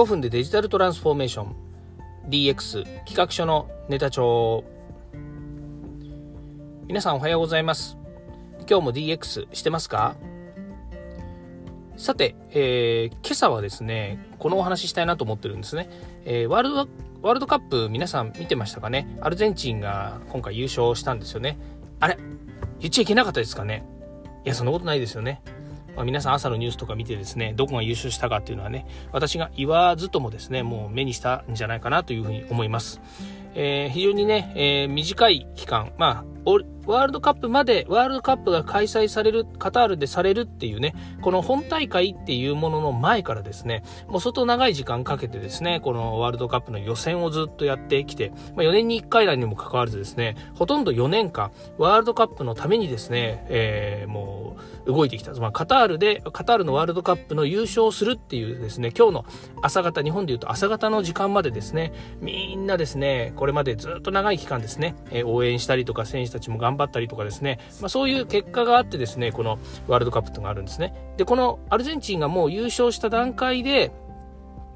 5分でデジタルトランスフォーメーション。DX 企画書のネタ帳。皆さんおはようございます。今日も DX してますか？さて、えー、今朝はですねこのお話ししたいなと思ってるんですね、えー、ワールドワールドカップ皆さん見てましたかね？アルゼンチンが今回優勝したんですよね。あれ？言っちゃいけなかったですかね？いやそんなことないですよね。まあ、皆さん朝のニュースとか見てですね、どこが優勝したかっていうのはね、私が言わずともですね、もう目にしたんじゃないかなというふうに思います。えー、非常にね、えー、短い期間、まあ、ワールドカップまで、ワールドカップが開催される、カタールでされるっていうね、この本大会っていうものの前からですね、もう相当長い時間かけてですね、このワールドカップの予選をずっとやってきて、まあ、4年に1回来にもかかわらずですね、ほとんど4年間、ワールドカップのためにですね、えー、もう動いてきた。まあ、カタールで、カタールのワールドカップの優勝するっていうですね、今日の朝方、日本で言うと朝方の時間までですね、みんなですね、これまでずっと長い期間ですね、え、応援したりとか選手たちも頑張ったりとかですね、まあ、そういう結果があってですね、このワールドカップというのがあるんですね。で、このアルゼンチンがもう優勝した段階で、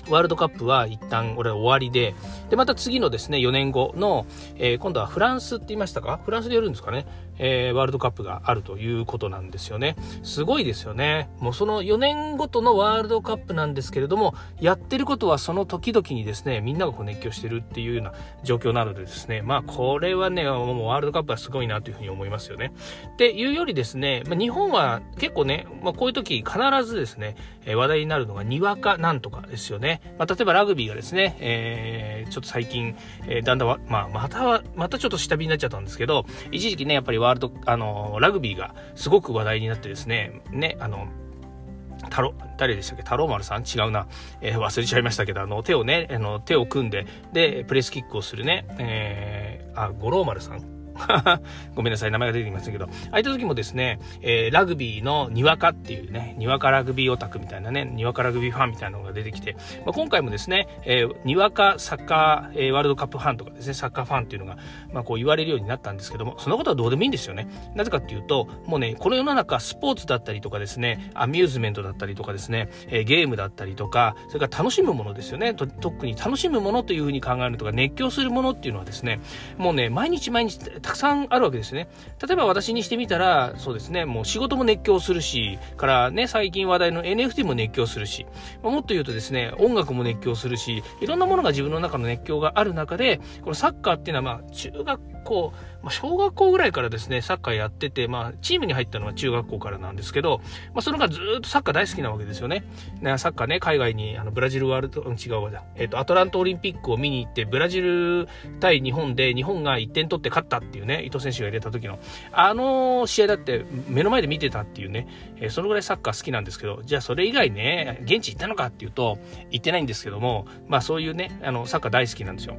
ワールドカップは一旦俺は終わりで、で、また次のですね、4年後の、えー、今度はフランスって言いましたか？フランスでやるんですかね？えー、ワールドカップがあるということなんですよね。すごいですよね。もうその4年ごとのワールドカップなんですけれども、やってることはその時々にですね、みんながこう熱狂してるっていうような状況なのでですね、まあこれはね、もうワールドカップはすごいなというふうに思いますよね。っていうよりですね、まあ、日本は結構ね、まあ、こういう時必ずですね、話題になるのがにわかなんとかですよね。まあ、例えばラグビーがですね、えー、ちょっと最近、えー、だんだんまあ、また、またちょっと下火になっちゃったんですけど、一時期ね、やっぱりワールド、あの、ラグビーがすごく話題になってですね、ね、あの、太郎、誰でしたっけ？太郎丸さん？違うな。えー、忘れちゃいましたけど、あの、手をね、あの、手を組んで、で、プレスキックをするね、えー、あ、五郎丸さん？ごめんなさい、名前が出てきませんけど、ああいった時もですね、えー、ラグビーのにわかっていうね、にわかラグビーオタクみたいなね、にわかラグビーファンみたいなのが出てきて、まあ、今回もですね、えー、にわかサッカー、えー、ワールドカップファンとかですね、サッカーファンっていうのが、まあこう言われるようになったんですけども、そのことはどうでもいいんですよね。なぜかっていうと、もうね、この世の中、スポーツだったりとかですね、アミューズメントだったりとかですね、えー、ゲームだったりとか、それから楽しむものですよね。特に楽しむものというふうに考えるとか、熱狂するものっていうのはですね、もうね、毎日毎日たくさんあるわけですね。例えば私にしてみたら、そうですね、もう仕事も熱狂するし、からね、最近話題の NFT も熱狂するし、ま、もっと言うとですね、音楽も熱狂するし、いろんなものが自分の中の熱狂がある中で、このサッカーっていうのはまあ、中学校、まあ、小学校ぐらいからですね、サッカーやってて、まあ、チームに入ったのは中学校からなんですけど、まあ、それがずっとサッカー大好きなわけですよね。ねサッカーね、海外に、あの、ブラジルワールド、違うわ。えっ、と、アトランタオリンピックを見に行って、ブラジル対日本で、日本が1点取って勝ったっていうね、伊藤選手が入れた時の、あの試合だって目の前で見てたっていうね、えー、そのぐらいサッカー好きなんですけど、じゃあそれ以外ね、現地行ったのかっていうと、行ってないんですけども、まあそういうね、あの、サッカー大好きなんですよ。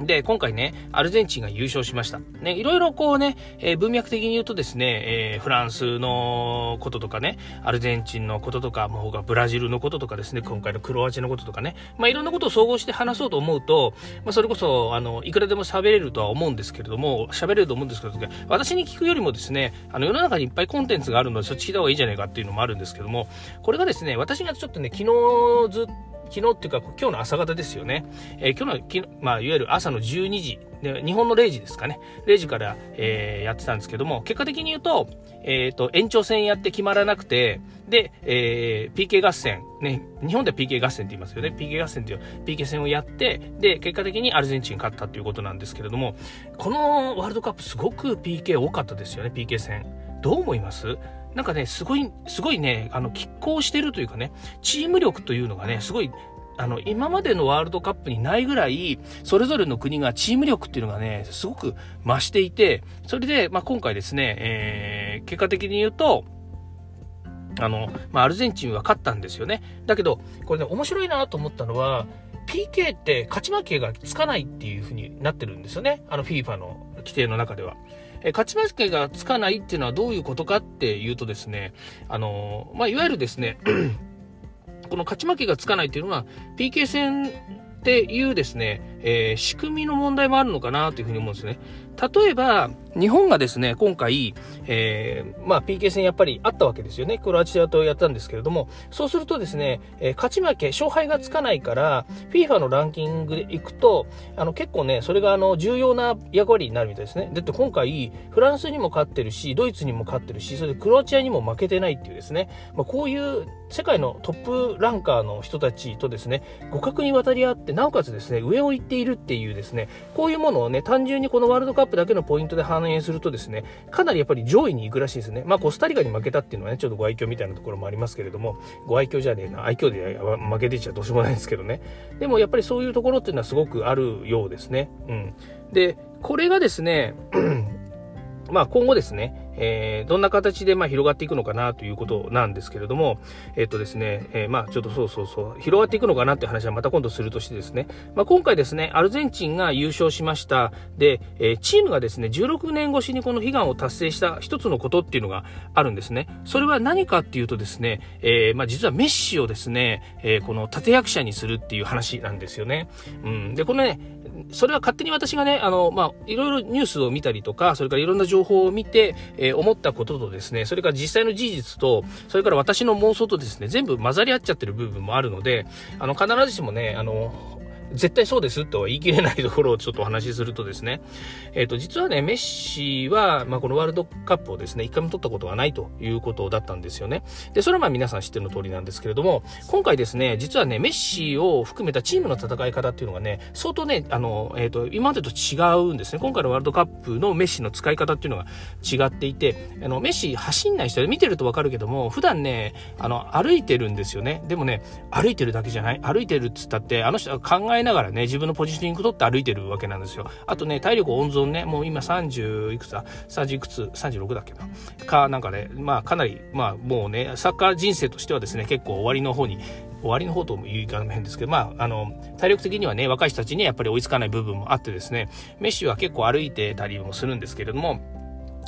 で、今回ね、アルゼンチンが優勝しました。ね、いろいろこうね、えー、文脈的に言うとですね、えー、フランスのこととかね、アルゼンチンのこととか、もうがブラジルのこととかですね、今回のクロアチアのこととかね、まあいろんなことを総合して話そうと思うと、まあそれこそ、あの、いくらでも喋れるとは思うんですけれども、喋れると思うんですけど、私に聞くよりもですね、あの、世の中にいっぱいコンテンツがあるので、そっち聞いた方がいいじゃないかっていうのもあるんですけども、これがですね、私がちょっとね、昨日ずっと、昨日っていうか今日の朝方ですよね。えー、今日の、まあ、いわゆる朝の12時、で日本の0時ですかね。0時から、えー、やってたんですけども、結果的に言うと、えっ、ー、と、延長戦やって決まらなくて、で、えー、PK 合戦、ね、日本では PK 合戦って言いますよね。PK 合戦っていう PK 戦をやって、で、結果的にアルゼンチン勝ったということなんですけれども、このワールドカップすごく PK 多かったですよね、PK 戦。どう思います？なんかね、すごい、すごいね、あの、拮抗してるというかね、チーム力というのがね、すごい、あの、今までのワールドカップにないぐらい、それぞれの国がチーム力っていうのがね、すごく増していて、それで、まあ、今回ですね、えー、結果的に言うと、あの、まあ、アルゼンチンは勝ったんですよね。だけど、これね、面白いなと思ったのは、PK って勝ち負けがつかないっていう風になってるんですよね。あの FIFA の規定の中では。え勝ち負けがつかないっていうのはどういうことかっていうとですね、あの、まあ、いわゆるですね、この勝ち負けがつかないっていうのは、PK 戦っていうですね、えー、仕組みの問題もあるのかなというふうに思うんですね。例えば、日本がですね、今回、えー、まあ PK 戦やっぱりあったわけですよね。クロアチアとやったんですけれども、そうするとですね、えー、勝ち負け、勝敗がつかないから、FIFA のランキングでいくと、あの結構ね、それがあの重要な役割になるみたいですね。だって今回、フランスにも勝ってるし、ドイツにも勝ってるし、それでクロアチアにも負けてないっていうですね、まあ、こういう世界のトップランカーの人たちとですね、互角に渡り合って、なおかつですね、上を行っているっていうですね、こういうものをね、単純にこのワールドカッププだけのポイントで反映するとですね、かなりやっぱり上位に行くらしいですね。まあ、コスタリカに負けたっていうのはね、ちょっとご愛嬌みたいなところもありますけれども、ご愛嬌じゃねえな、愛嬌で負けてちゃどうしようもないんですけどね。でもやっぱりそういうところっていうのはすごくあるようですね。うん。で、これがですね、まあ今後ですね、えー、どんな形でま広がっていくのかなということなんですけれども、えっ、とですね、えー、まあちょっとそうそうそう、広がっていくのかなっていう話はまた今度するとしてですね、まあ今回ですね、アルゼンチンが優勝しました。で、えー、チームがですね、16年越しにこの悲願を達成した一つのことっていうのがあるんですね。それは何かっていうとですね、え、まあ実はメッシをですね、え、この立役者にするっていう話なんですよね。うん。で、このね、それは勝手に私がね、あの、まあ、いろいろニュースを見たりとか、それからいろんな情報を見て、えー、思ったこととですね、それから実際の事実と、それから私の妄想とですね、全部混ざり合っちゃってる部分もあるので、あの、必ずしもね、あの、絶対そうですとは言い切れないところをちょっとお話しするとですね、えっ、ー、と、実はね、メッシは、まあ、このワールドカップをですね、一回も取ったことがないということだったんですよね。で、それはまあ皆さん知ってるの通りなんですけれども、今回ですね、実はね、メッシを含めたチームの戦い方っていうのがね、相当ね、あの、えっ、ー、と、今までと違うんですね。今回のワールドカップのメッシの使い方っていうのが違っていて、あの、メッシ走んない人で見てるとわかるけども、普段ね、あの、歩いてるんですよね。でもね、歩いてるだけじゃない？歩いてるっつったって、あの人は考えながらね、自分のポジショニング取って歩いてるわけなんですよ。あとね、体力温存ね、もう今30いくつだ ?30 いくつ ?36 だっけな？か、なんかね、まあかなり、まあもうね、サッカー人生としてはですね、結構終わりの方に終わりの方とも言い方も変ですけど、まあ、あの、体力的にはね、若い人たちにやっぱり追いつかない部分もあってですね、メッシは結構歩いてたりもするんですけれども、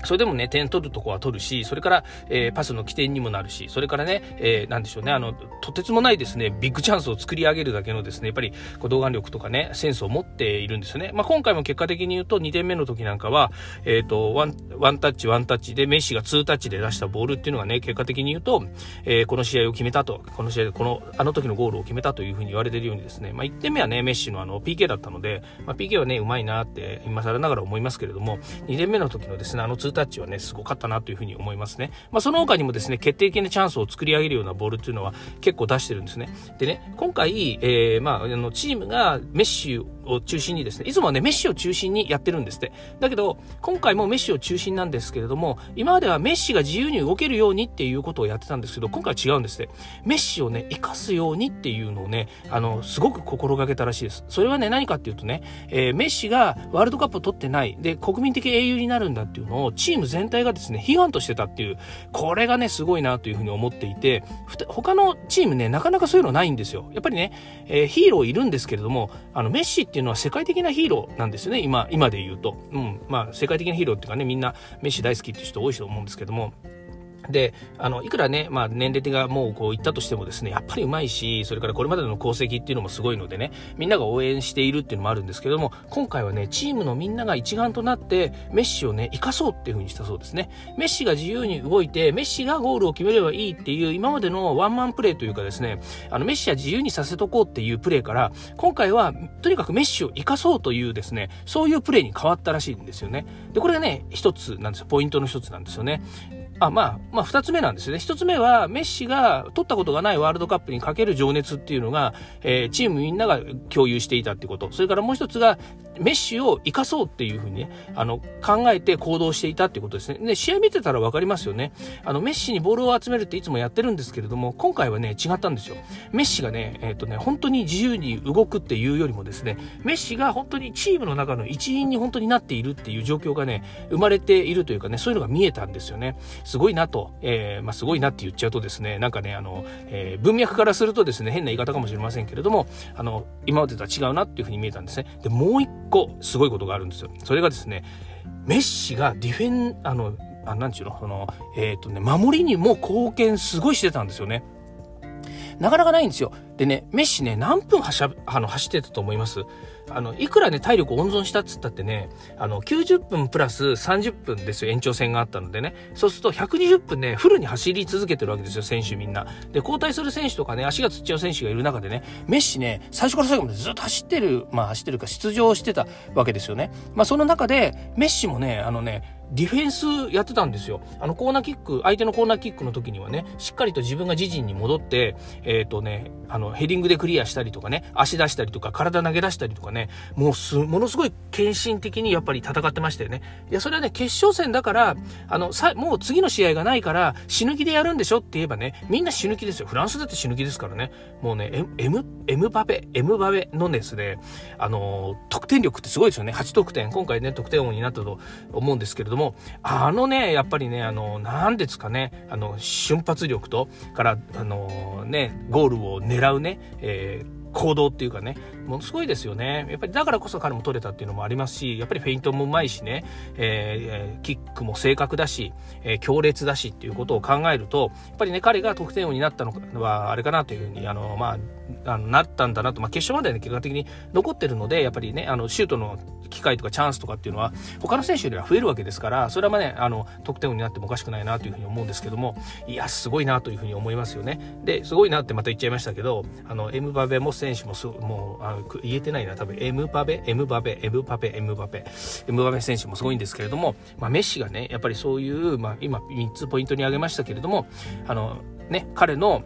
それでもね、点取るとこは取るし、それから、えー、パスの起点にもなるし、それからね、えー、なんでしょうね、あの、とてつもないですね、ビッグチャンスを作り上げるだけのですね、やっぱり、こう、動眼力とかね、センスを持っているんですよね。まあ、今回も結果的に言うと、2点目の時なんかは、えっ、ー、と、ワン、ワンタッチ、ワンタッチで、メッシが2タッチで出したボールっていうのがね、結果的に言うと、えー、この試合を決めたと、この試合で、この、あの時のゴールを決めたというふうに言われてるようにですね、まあ、1点目はね、メッシのあの、PK だったので、まあ、PK はね、うまいなって、今更ながら思いますけれども、2点目の時のですね、あの2タッチはね、すごかったなというふうに思いますね。まあ、その他にもですね、決定的なチャンスを作り上げるようなボールっていうのは結構出してるんですね。でね、今回、えー、まあ、あの、チームがメッシを中心にですね、いつもはね、メッシを中心にやってるんですって。だけど、今回もメッシを中心なんですけれども、今まではメッシが自由に動けるようにっていうことをやってたんですけど、今回は違うんですって。メッシをね、生かすようにっていうのをね、あの、すごく心がけたらしいです。それはね、何かっていうとね、えー、メッシがワールドカップを取ってない、で、国民的英雄になるんだっていうのを、チーム全体がですね、悲願としてたっていう、これがね、すごいなというふうに思っていて、他のチームね、なかなかそういうのないんですよ。やっぱりね、えー、ヒーローいるんですけれども、あの、メッシってっていうのは世界的なヒーローなんですよね、今、今で言うと。うん、まあ、世界的なヒーローっていうかね、みんなメッシ大好きっていう人多いと思うんですけども、で、あの、いくらね、まあ、年齢がもうこういったとしてもですね、やっぱりうまいし、それからこれまでの功績っていうのもすごいのでね、みんなが応援しているっていうのもあるんですけども、今回はね、チームのみんなが一丸となって、メッシをね、生かそうっていう風にしたそうですね。メッシが自由に動いて、メッシがゴールを決めればいいっていう、今までのワンマンプレーというかですね、あの、メッシは自由にさせとこうっていうプレーから、今回は、とにかくメッシを生かそうというですね、そういうプレーに変わったらしいんですよね。で、これがね、一つなんですよ。ポイントの一つなんですよね。あ、まあ、まあ、二つ目なんですよね。一つ目は、メッシが取ったことがないワールドカップにかける情熱っていうのが、えー、チームみんなが共有していたってこと。それからもう一つが、メッシを生かそうっていうふうにね、あの、考えて行動していたってことですね。で、試合見てたらわかりますよね。あの、メッシにボールを集めるっていつもやってるんですけれども、今回はね、違ったんですよ。メッシがね、えっ、ー、とね、本当に自由に動くっていうよりもですね、メッシが本当にチームの中の一員に本当になっているっていう状況がね、生まれているというかね、そういうのが見えたんですよね。すごいなと、えー、まあ、すごいなって言っちゃうとですね、なんかね、あの、えー、文脈からするとですね、変な言い方かもしれませんけれども、あの、今までとは違うなっていうふうに見えたんですね。で、もう一個、すごいことがあるんですよ。それがですね、メッシがディフェン、あの、あなんちゅうの、その、えっ、ー、とね、守りにも貢献すごいしてたんですよね。なかなかないんですよ。でね、メッシね、何分はしゃあの走ってたと思います？あの、いくらね、体力温存したっつったってね、あの、90分プラス30分ですよ、延長戦があったのでね。そうすると120分ね、フルに走り続けてるわけですよ、選手みんな。で、交代する選手とかね、足がつっちゃう選手がいる中でね、メッシね、最初から最後までずっと走ってる、まあ走ってるか出場してたわけですよね。まあその中で、メッシもね、あのね、ディフェンスやってたんですよ。あの、コーナーキック、相手のコーナーキックの時にはね、しっかりと自分が自陣に戻って、えっ、ー、とね、あの、ヘディングでクリアしたりとかね、足出したりとか、体投げ出したりとかね、もうす、ものすごい献身的にやっぱり戦ってましたよね。いや、それはね、決勝戦だから、あの、さ、もう次の試合がないから、死ぬ気でやるんでしょって言えばね、みんな死ぬ気ですよ。フランスだって死ぬ気ですからね。もうね、エム、エムバペ、エムバペのですね、あの、得点力ってすごいですよね。8得点。今回ね、得点王になったと思うんですけれども、あのね、やっぱりね、あの、なんですかね、あの、瞬発力と、から、あの、ね、ゴールを狙うね、えー行動っていうかね、ものすごいですよね。やっぱりだからこそ彼も取れたっていうのもありますし、やっぱりフェイントもうまいしね、えー、キックも正確だし、えー、強烈だしっていうことを考えると、やっぱりね、彼が得点王になったのはあれかなというふうに、あの、まあ、あのなったんだなと、まあ、決勝までね、結果的に残ってるので、やっぱりね、あの、シュートの機会とかチャンスとかっていうのは、他の選手よりは増えるわけですから、それはまあね、あの、得点王になってもおかしくないなというふうに思うんですけども、いや、すごいなというふうに思いますよね。で、すごいなってまた言っちゃいましたけど、あの、エムバベも選手もす、もう、あの言えてないな、多分、エムバベ、エムバベ、エムバベ、エムバベ、エムバベ選手もすごいんですけれども、まあ、メッシがね、やっぱりそういう、まあ、今、3つポイントに挙げましたけれども、あの、ね、彼の、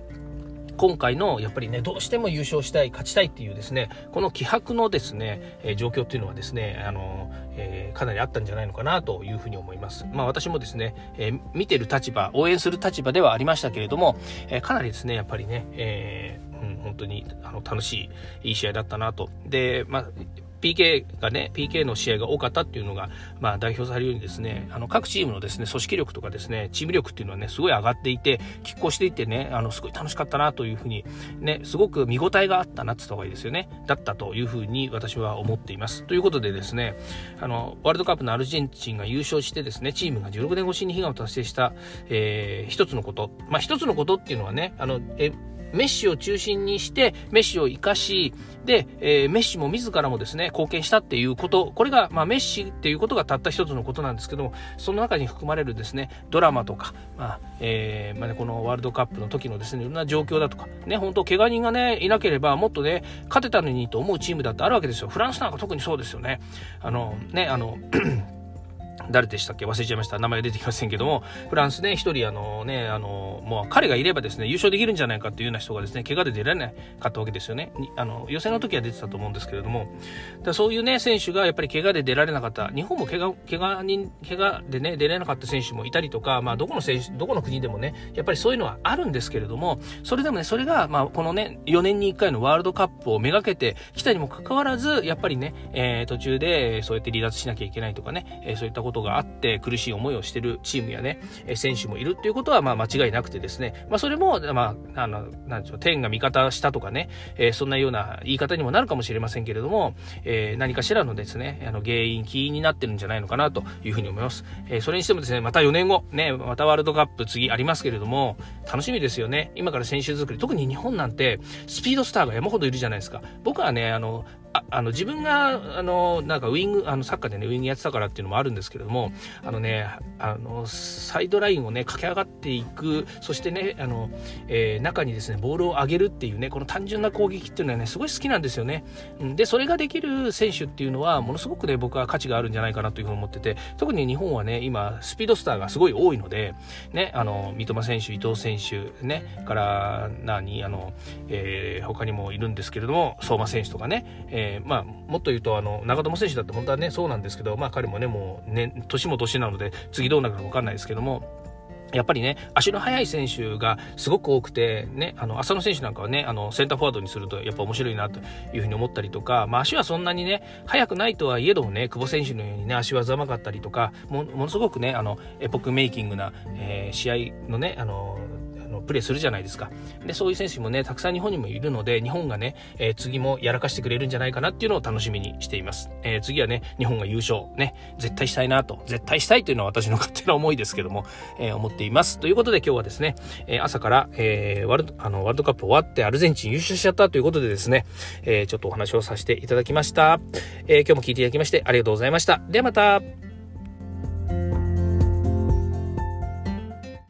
今回のやっぱりね、どうしても優勝したい、勝ちたいっていうですね、この気迫のですね、えー、状況っていうのはですね、あの、えー、かなりあったんじゃないのかなというふうに思います。まあ私もですね、えー、見てる立場、応援する立場ではありましたけれども、えかなりですね、やっぱりね、えうん、本当にあの楽しい、いい試合だったなと。で、まあ PK がね、PK の試合が多かったっていうのが、まあ代表されるようにですね、あの各チームのですね、組織力とかですね、チーム力っていうのはね、すごい上がっていて、拮抗していてね、あの、すごい楽しかったなというふうに、ね、すごく見応えがあったなって言った方がいいですよね。だったというふうに私は思っています。ということでですね、あの、ワールドカップのアルゼンチンが優勝してですね、チームが16年越しに悲願を達成した、えー、一つのこと。まあ一つのことっていうのはね、あの、えメッシを中心にして、メッシを生かし、で、えー、メッシも自らもですね、貢献したっていうこと、これが、まあ、メッシっていうことがたった一つのことなんですけども、その中に含まれるですね、ドラマとか、まあ、えー、まあね、このワールドカップの時のですね、いろんな状況だとか、ね、本当怪我人がね、いなければ、もっとね、勝てたのにと思うチームだってあるわけですよ。フランスなんか特にそうですよね。あの、ね、あの、誰でしたっけ？忘れちゃいました。名前出てきませんけども、フランスね、一人あのね、あの、もう彼がいればですね、優勝できるんじゃないかっていうような人がですね、怪我で出られなかったわけですよね。あの、予選の時は出てたと思うんですけれども、だそういうね、選手がやっぱり怪我で出られなかった、日本も怪我、怪我人、怪我でね、出られなかった選手もいたりとか、まあ、どこの選手、どこの国でもね、やっぱりそういうのはあるんですけれども、それでもね、それが、まあ、このね、4年に1回のワールドカップをめがけてきたにもかかわらず、やっぱりね、えー、途中でそうやって離脱しなきゃいけないとかね、えー、そういったことがあって苦しい思いをしてるチームやね、選手もいるっていうことは、まあ、間違いなくてですね、まあ、それも、まあ、あの、なんでしょう、天が味方したとかね、えー、そんなような言い方にもなるかもしれませんけれども、えー、何かしらのですね、あの、原因、起因になってるんじゃないのかなというふうに思います。えー、それにしてもですね、また4年後、ね、またワールドカップ次ありますけれども、楽しみですよね。今から選手作り、特に日本なんて、スピードスターが山ほどいるじゃないですか。僕はね、あの、あの自分があのなんかウィングあのサッカーでねウィングやってたからっていうのもあるんですけれどもあのねあのサイドラインをね駆け上がっていくそしてねあの、えー、中にですねボールを上げるっていうねこの単純な攻撃っていうのはねすごい好きなんですよね。でそれができる選手っていうのはものすごくね僕は価値があるんじゃないかなというふうに思ってて特に日本はね今スピードスターがすごい多いのでねあの三笘選手伊藤選手ねから何あの、えー、他にもいるんですけれども相馬選手とかね、えーえー、まあ、もっと言うと、あの、長友選手だって本当はね、そうなんですけど、まあ彼もね、もうね、年も年なので、次どうなるかわかんないですけども、やっぱりね、足の速い選手がすごく多くて、ね、あの、浅野選手なんかはね、あの、センターフォワードにするとやっぱ面白いなというふうに思ったりとか、まあ足はそんなにね、速くないとはいえどもね、久保選手のようにね、足技うまかったりとか、もものすごくね、あの、エポックメイキングな、えー、試合のね、あの、のプレーするじゃないですか。で、そういう選手もね、たくさん日本にもいるので、日本がね、えー、次もやらかしてくれるんじゃないかなっていうのを楽しみにしています。えー、次はね、日本が優勝、ね、絶対したいなと、絶対したいというのは私の勝手な思いですけども、えー、思っています。ということで今日はですね、え朝から、えワールド、あの、ワールドカップ終わってアルゼンチン優勝しちゃったということでですね、えちょっとお話をさせていただきました。え今日も聞いていただきましてありがとうございました。ではまた。